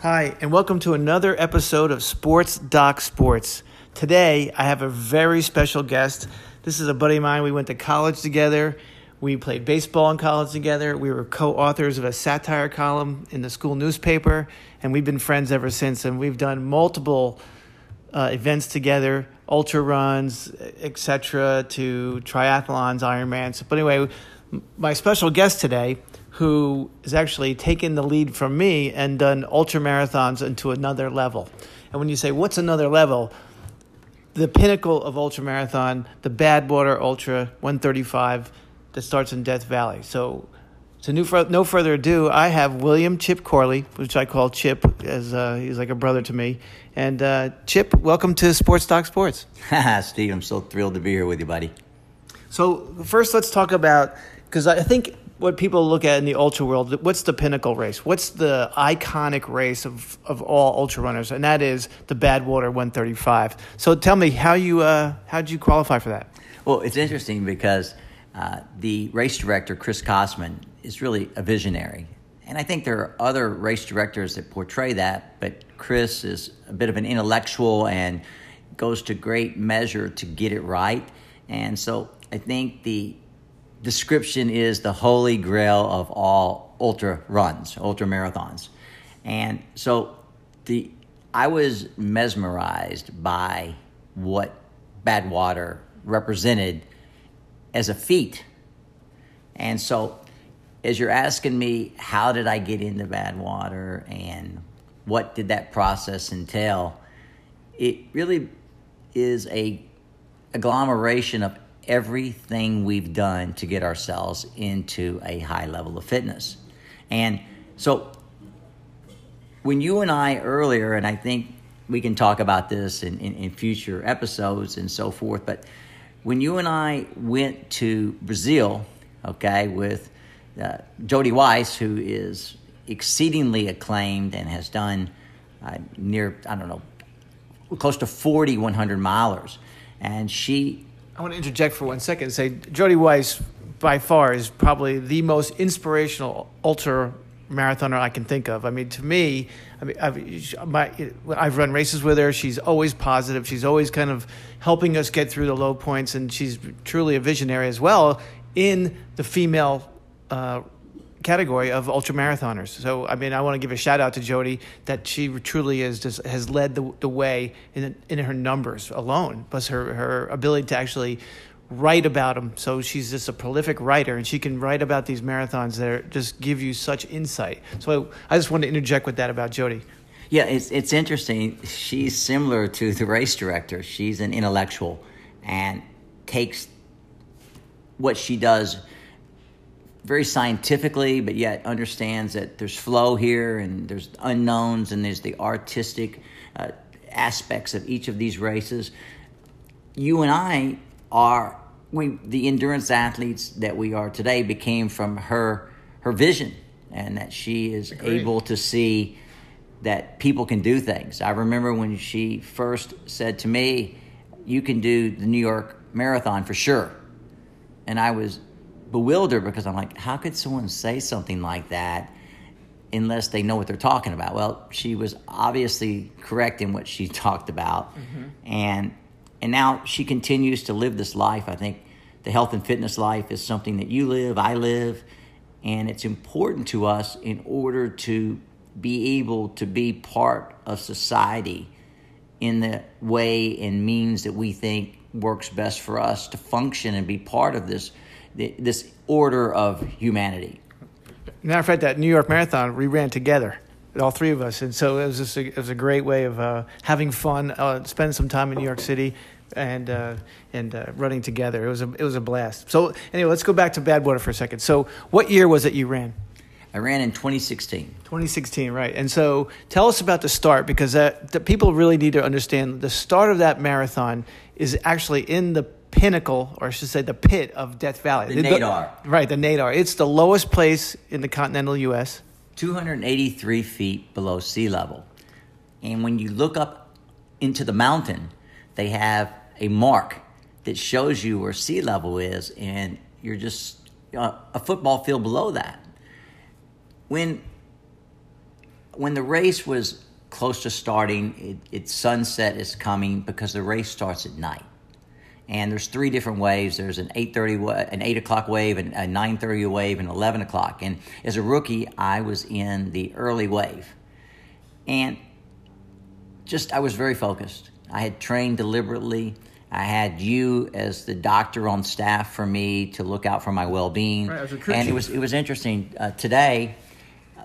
Hi, and welcome to another episode of Sports Doc Sports. Today, I have a very special guest. This is a buddy of mine. We went to college together. We played baseball in college together. We were co authors of a satire column in the school newspaper, and we've been friends ever since. And we've done multiple uh, events together ultra runs, etc., to triathlons, Ironmans. But anyway, my special guest today who has actually taken the lead from me and done ultra marathons into another level. And when you say, what's another level? The pinnacle of ultra marathon, the Badwater Ultra 135 that starts in Death Valley. So, so no further ado, I have William Chip Corley, which I call Chip, as uh, he's like a brother to me. And uh, Chip, welcome to Sports Talk Sports. Ha ha Steve, I'm so thrilled to be here with you, buddy. So first, let's talk about because I think what people look at in the ultra world, what's the pinnacle race? What's the iconic race of, of all ultra runners? And that is the Badwater 135. So tell me, how you uh, how did you qualify for that? Well, it's interesting because uh, the race director Chris Kostman is really a visionary, and I think there are other race directors that portray that, but Chris is a bit of an intellectual and goes to great measure to get it right. And so I think the description is the holy grail of all ultra runs, ultra marathons. And so the I was mesmerized by what Badwater represented as a feat. And so as you're asking me how did I get into Badwater and what did that process entail, it really is a agglomeration of everything we've done to get ourselves into a high level of fitness. And so when you and I earlier, and I think we can talk about this in, in, in future episodes and so forth, but when you and I went to Brazil, okay, with uh, Jody Weiss, who is exceedingly acclaimed and has done uh, near, I don't know, close to 40 100 milers. And she I want to interject for one second and say Jody Weiss, by far, is probably the most inspirational ultra marathoner I can think of. I mean, to me, I mean, I've, my, I've run races with her. She's always positive. She's always kind of helping us get through the low points, and she's truly a visionary as well in the female uh, category of ultra marathoners. So, I mean, I want to give a shout out to Jody that she truly is just has led the, the way in in her numbers alone, plus her her ability to actually write about them. So she's just a prolific writer, and she can write about these marathons that are, just give you such insight. So I just want to interject with that about Jody. Yeah, it's it's interesting. She's similar to the race director. She's an intellectual and takes what she does very scientifically, but yet understands that there's flow here and there's unknowns and there's the artistic uh, aspects of each of these races. You and I are we the endurance athletes that we are today became from her her vision and that she is Agreed. able to see that people can do things. I remember when she first said to me, "You can do the New York Marathon for sure," and I was bewildered because I'm like, how could someone say something like that unless they know what they're talking about? Well, she was obviously correct in what she talked about, mm-hmm. and and now she continues to live this life. I think the health and fitness life is something that you live, I live, and it's important to us in order to be able to be part of society in the way and means that we think works best for us to function and be part of this this order of humanity. Matter of fact, that New York Marathon we ran together, all three of us, and so it was just a, it was a great way of uh, having fun, uh, spend some time in New York City, and uh, and uh, running together. It was a it was a blast. So anyway, let's go back to Badwater for a second. So what year was it you ran? I ran in 2016. 2016, right. And so tell us about the start because that, the people really need to understand the start of that marathon is actually in the pinnacle, or I should say, the pit of Death Valley. The, the nadir. Right, the nadir. It's the lowest place in the continental U.S. 283 feet below sea level. And when you look up into the mountain, they have a mark that shows you where sea level is, and you're just uh, a football field below that. When when the race was close to starting, it, it sunset is coming because the race starts at night. And there's three different waves. There's an 8:30, an 8 o'clock wave, and a 9:30 wave, and 11 o'clock. And as a rookie, I was in the early wave, and just I was very focused. I had trained deliberately. I had you as the doctor on staff for me to look out for my well-being. Right, as a crew and it was it was interesting. Uh, today,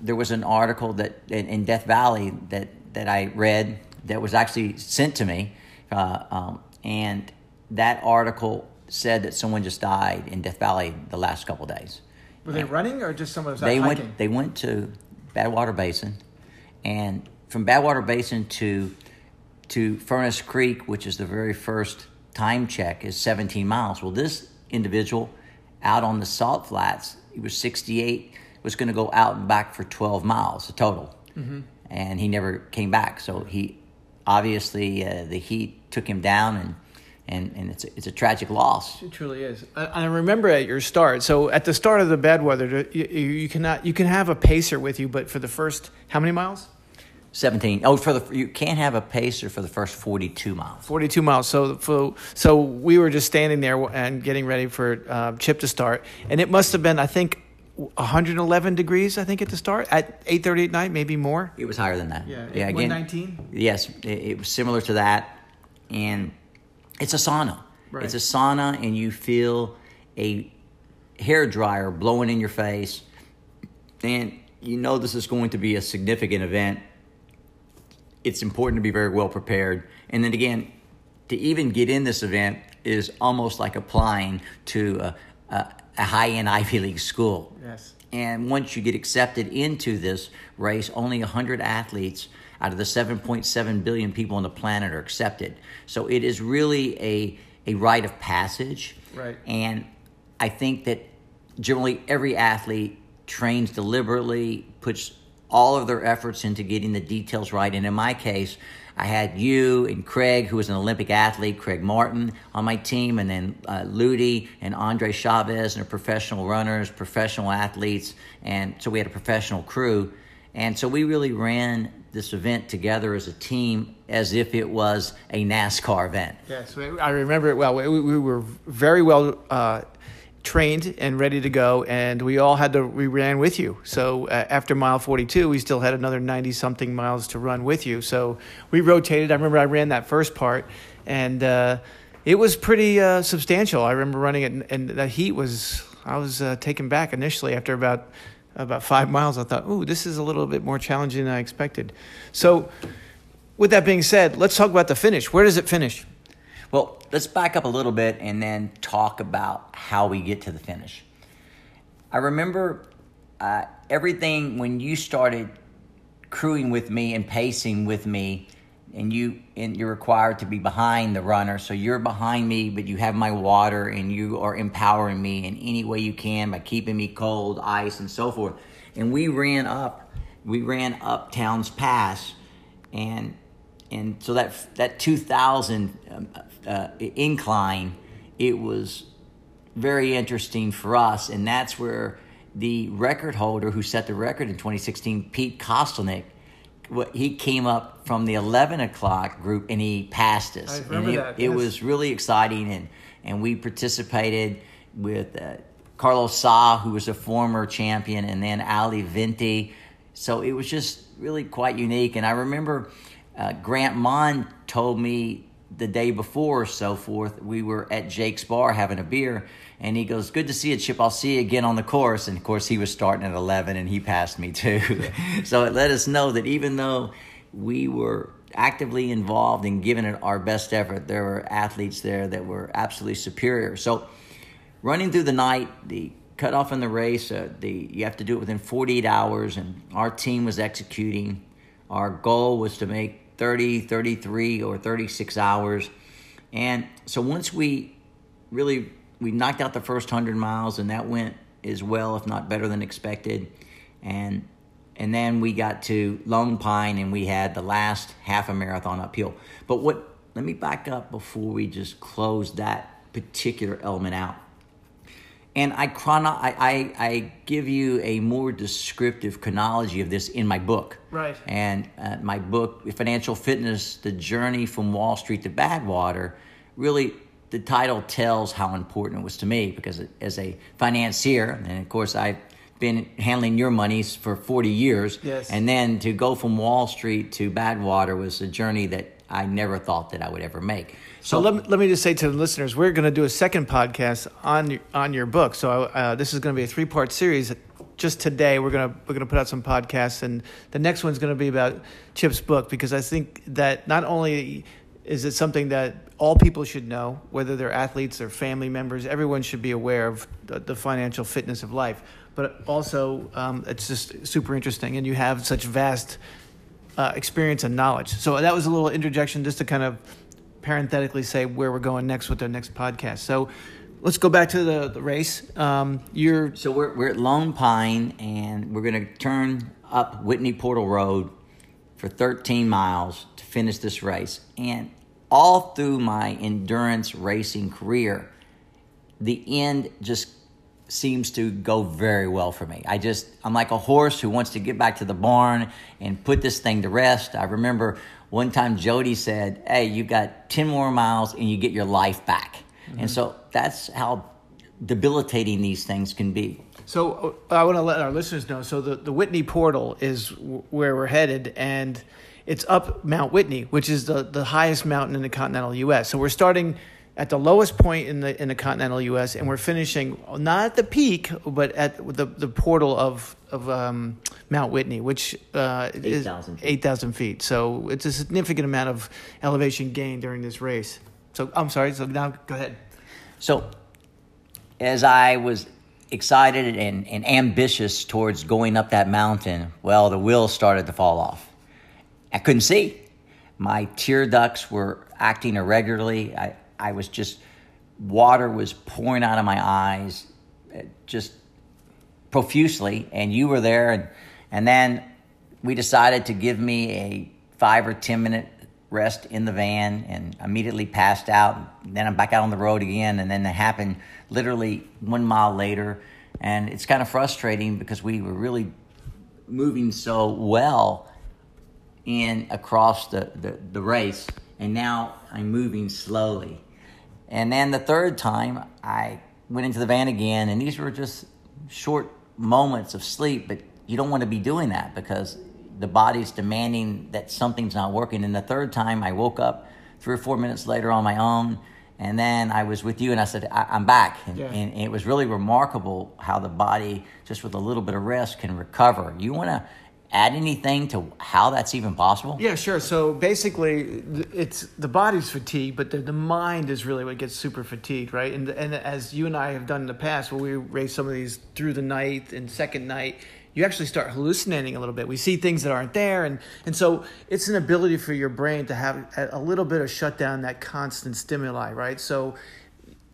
there was an article that in, in Death Valley that that I read that was actually sent to me, uh, um, and that article said that someone just died in Death Valley the last couple days. Were they running or just someone was They hiking? went they went to Badwater Basin, and from Badwater Basin to to Furnace Creek, which is the very first time check, is 17 miles. Well, this individual out on the salt flats, he was 68, was going to go out and back for 12 miles total, Mm-hmm. and he never came back. So he obviously uh, the heat took him down, and and, and it's a, it's a tragic loss. It truly is. I, I remember at your start. So at the start of the Badwater, you, you cannot you can have a pacer with you, but for the first how many miles? 17. Oh, for the you can't have a pacer for the first 42 miles. Forty-two miles. So for, so we were just standing there and getting ready for uh, Chip to start, and it must have been I think 111 degrees. I think at the start at 8:30 at night, maybe more. It was higher than that. Yeah, yeah. Again, 119? Yes, it, it was similar to that, and it's a sauna. Right. It's a sauna, and you feel a hair dryer blowing in your face, and you know this is going to be a significant event. It's important to be very well prepared, and then again, to even get in this event is almost like applying to a, a, a high-end Ivy League school. Yes. And once you get accepted into this race, only 100 athletes out of the 7.7 billion people on the planet are accepted. So it is really a, a rite of passage. Right. And I think that generally every athlete trains deliberately, puts all of their efforts into getting the details right. And in my case, I had you and Craig, who was an Olympic athlete, Craig Martin, on my team, and then uh, Ludi and Andre Chavez, and are professional runners, professional athletes, and so we had a professional crew, and so we really ran this event together as a team, as if it was a NASCAR event. Yes, I remember it well. We, we were very well uh, trained and ready to go, and we all had to. We ran with you. So uh, after mile forty-two, we still had another ninety-something miles to run with you. So we rotated. I remember I ran that first part, and uh, it was pretty uh, substantial. I remember running it, and, and the heat was. I was uh, taken back initially after about about five miles. I thought, "Ooh, this is a little bit more challenging than I expected." So. With that being said, let's talk about the finish. Where does it finish? Well, let's back up a little bit and then talk about how we get to the finish. I remember uh, everything when you started crewing with me and pacing with me, and you and you're required to be behind the runner. So you're behind me, but you have my water, and you are empowering me in any way you can by keeping me cold, ice, and so forth. And we ran up, we ran up Towne Pass, and and so that that 2000 um, uh, incline it was very interesting for us and that's where the record holder who set the record in 2016 pete kostelnick what he came up from the 11 o'clock group and he passed us. I remember and it, that, it yes. was really exciting and and we participated with uh, carlos sa who was a former champion and then ali vinti so it was just really quite unique. And i remember uh, Grant Maughan told me the day before, or so forth, we were at Jake's bar having a beer, and he goes, "Good to see you, Chip. I'll see you again on the course." And of course, he was starting at eleven, and he passed me too. so it let us know that even though we were actively involved in giving it our best effort, there were athletes there that were absolutely superior. So running through the night, the cutoff in the race, uh, the you have to do it within 48 hours, and our team was executing. Our goal was to make 30, 33, or 36 hours, and so once we really we knocked out the first 100 miles, and that went as well, if not better than expected, and and then we got to Lone Pine, and we had the last half a marathon uphill. But what? Let me back up before we just close that particular element out and I, chrono- I, I, I give you a more descriptive chronology of this in my book. Right. And uh, my book, Financial Fitness The Journey from Wall Street to Badwater, really, the title tells how important it was to me because as a financier, and of course, I've been handling your monies for 40 years. Yes. And then to go from Wall Street to Badwater was a journey that I never thought that I would ever make. So let me, let me just say to the listeners, we're going to do a second podcast on on your book. So uh, this is going to be a three part series. Just today, we're to we're to put out some podcasts, and the next one's going to be about Chip's book because I think that not only is it something that all people should know, whether they're athletes or family members, everyone should be aware of the, the financial fitness of life. But also, um, it's just super interesting, and you have such vast uh, experience and knowledge. So that was a little interjection just to kind of parenthetically say where we're going next with our next podcast. So let's go back to the, the race. Um, you're so we're we're at Lone Pine, and we're going to turn up Whitney Portal Road for 13 miles to finish this race. And all through my endurance racing career, the end just seems to go very well for me. I just I'm like a horse who wants to get back to the barn and put this thing to rest. I remember one time Jody said, Hey, you got 10 more miles and you get your life back. Mm-hmm. And so that's how debilitating these things can be. So uh, I want to let our listeners know. So the, the Whitney Portal is w- where we're headed, and it's up Mount Whitney, which is the, the highest mountain in the continental U.S. So we're starting at the lowest point in the in the continental U.S. and we're finishing not at the peak, but at the the portal of of um, Mount Whitney, which uh, 8, is eight thousand feet. So it's a significant amount of elevation gain during this race. So I'm sorry. So now go ahead. So as I was excited and, and ambitious towards going up that mountain, well, the wheels started to fall off. I couldn't see. My tear ducts were acting irregularly. I, I was just, water was pouring out of my eyes uh, just profusely. And you were there. And, and then we decided to give me a five or 10 minute rest in the van and immediately passed out. Then I'm back out on the road again. And then it happened literally one mile later. And it's kind of frustrating because we were really moving so well in across the, the, the race. And now I'm moving slowly. And then the third time, I went into the van again, and these were just short moments of sleep, but you don't want to be doing that because the body's demanding that something's not working. And the third time, I woke up three or four minutes later on my own, and then I was with you, and I said, I- am back. And, yeah. and it was really remarkable how the body, just with a little bit of rest, can recover. You want to add anything to how that's even possible? Yeah, sure. So basically, it's the body's fatigued, but the, the mind is really what gets super fatigued, right? And and as you and I have done in the past, when we race some of these through the night and second night, you actually start hallucinating a little bit. We see things that aren't there, and and so it's an ability for your brain to have a little bit of shut down that constant stimuli, right? So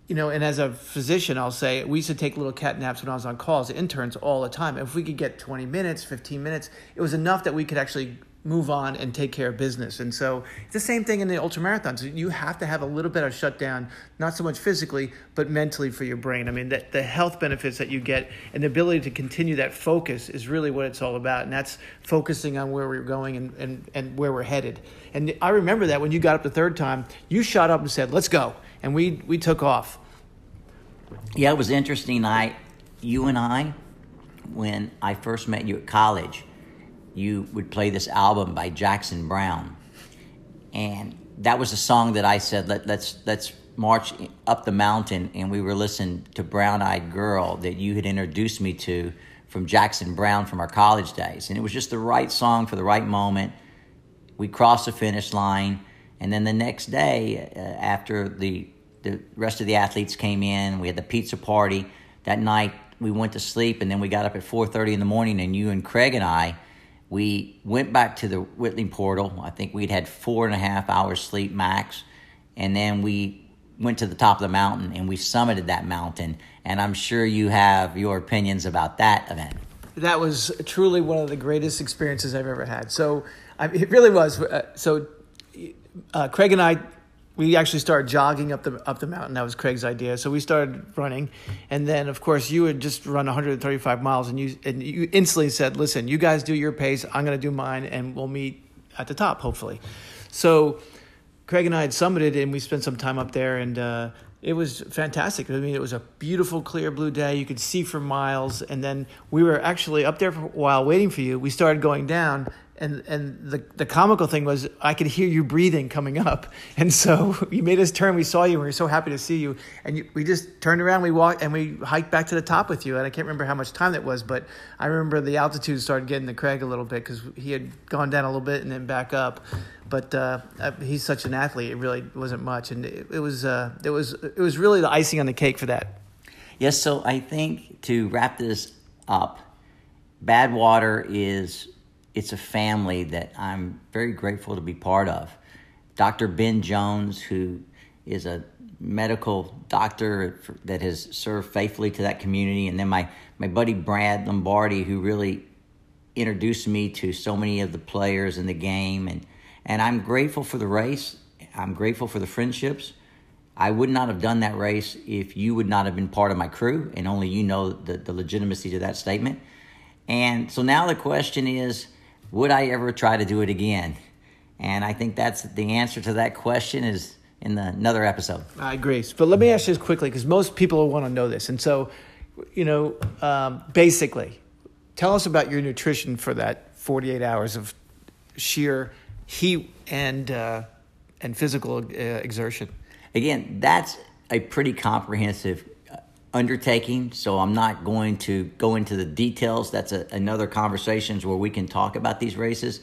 you know, and as a physician, I'll say we used to take little cat naps when I was on calls, interns all the time. If we could get 20 minutes, 15 minutes, it was enough that we could actually move on and take care of business. And so it's the same thing in the ultramarathons. You have to have a little bit of shutdown, not so much physically, but mentally for your brain. I mean, that the health benefits that you get and the ability to continue that focus is really what it's all about. And that's focusing on where we're going and, and, and where we're headed. And I remember that when you got up the third time, you shot up and said, let's go. And we, we took off. Yeah, it was interesting. I, you and I, when I first met you at college, you would play this album by Jackson Browne, and that was a song that I said Let, let's let's march up the mountain, and we were listening to Brown Eyed Girl that you had introduced me to from Jackson Browne from our college days, and it was just the right song for the right moment. We crossed the finish line, and then the next day, uh, after the the rest of the athletes came in. We had the pizza party that night. We went to sleep, and then we got up at 4:30 in the morning. And you and Craig and I, we went back to the Whitney portal. I think we'd had four and a half hours sleep max, and then we went to the top of the mountain and we summited that mountain. And I'm sure you have your opinions about that event. That was truly one of the greatest experiences I've ever had. So I, it really was. Uh, so uh, Craig and I we actually started jogging up the up the mountain. That was Craig's idea. So we started running, and then of course you had just run 135 miles, and you and you instantly said, "Listen, you guys do your pace. I'm going to do mine, and we'll meet at the top, hopefully." So Craig and I had summited, and we spent some time up there, and uh, it was fantastic. I mean, it was a beautiful, clear blue day. You could see for miles, and then we were actually up there for a while waiting for you. We started going down, and and the the comical thing was I could hear you breathing coming up, and so you made us turn. We saw you, and we were so happy to see you, and you, we just turned around. We walked and we hiked back to the top with you, and I can't remember how much time that was, but I remember the altitude started getting to Craig a little bit because he had gone down a little bit and then back up. But uh, he's such an athlete; it really wasn't much, and it, it was uh, it was it was really the icing on the cake for that. Yes, so I think to wrap this up, Badwater is it's a family that I'm very grateful to be part of. Dr. Ben Jones, who is a medical doctor that has served faithfully to that community, and then my, my buddy Brad Lombardi, who really introduced me to so many of the players in the game. And, and I'm grateful for the race. I'm grateful for the friendships. I would not have done that race if you would not have been part of my crew, and only you know the, the legitimacy to that statement. And so now the question is, would I ever try to do it again? And I think that's the answer to that question is in the, another episode. I agree. But let me ask you this quickly because most people want to know this. And so, you know, um, basically, tell us about your nutrition for that 48 hours of sheer heat and, uh, and physical uh, exertion. Again, that's a pretty comprehensive undertaking, so I'm not going to go into the details. That's a, another conversations where we can talk about these races.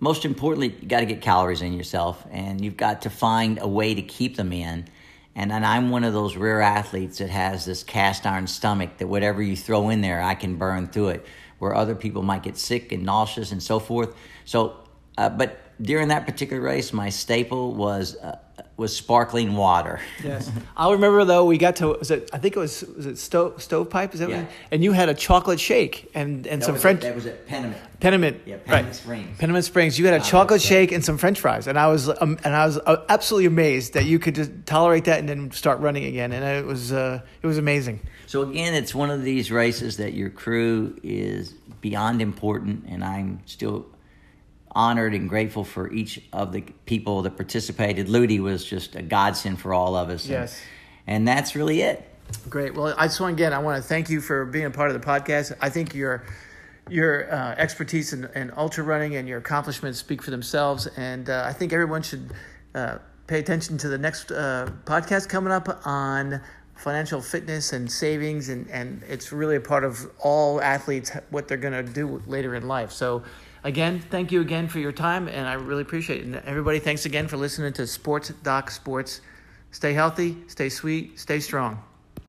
Most importantly, you got to get calories in yourself, and you've got to find a way to keep them in. And, I'm one of those rare athletes that has this cast iron stomach that whatever you throw in there, I can burn through it. Where other people might get sick and nauseous and so forth. So, uh, but during that particular race, my staple was uh, was sparkling water. Yes, I'll remember though. We got to was it? I think it was was it stove stovepipe? Is that yeah. what, and you had a chocolate shake and and that some French. that was at Panamint. Panamint. Yeah, Panamint right. Springs. Panamint Springs. You had a chocolate shake and some French fries, and I was um, and I was uh, absolutely amazed that you could just tolerate that and then start running again, and it was uh, it was amazing. So again, it's one of these races that your crew is beyond important, and I'm still honored and grateful for each of the people that participated. Ludi was just a godsend for all of us. Yes. And, and that's really it. Great. Well, I just want again, I want to thank you for being a part of the podcast. I think your your uh, expertise in, in, ultra running and your accomplishments speak for themselves, and uh, I think everyone should uh, pay attention to the next uh, podcast coming up on financial fitness and savings, and, and it's really a part of all athletes what they're going to do later in life. So again, thank you again for your time, and I really appreciate it. And everybody, thanks again for listening to Sports Doc Sports. Stay healthy, stay sweet, stay strong.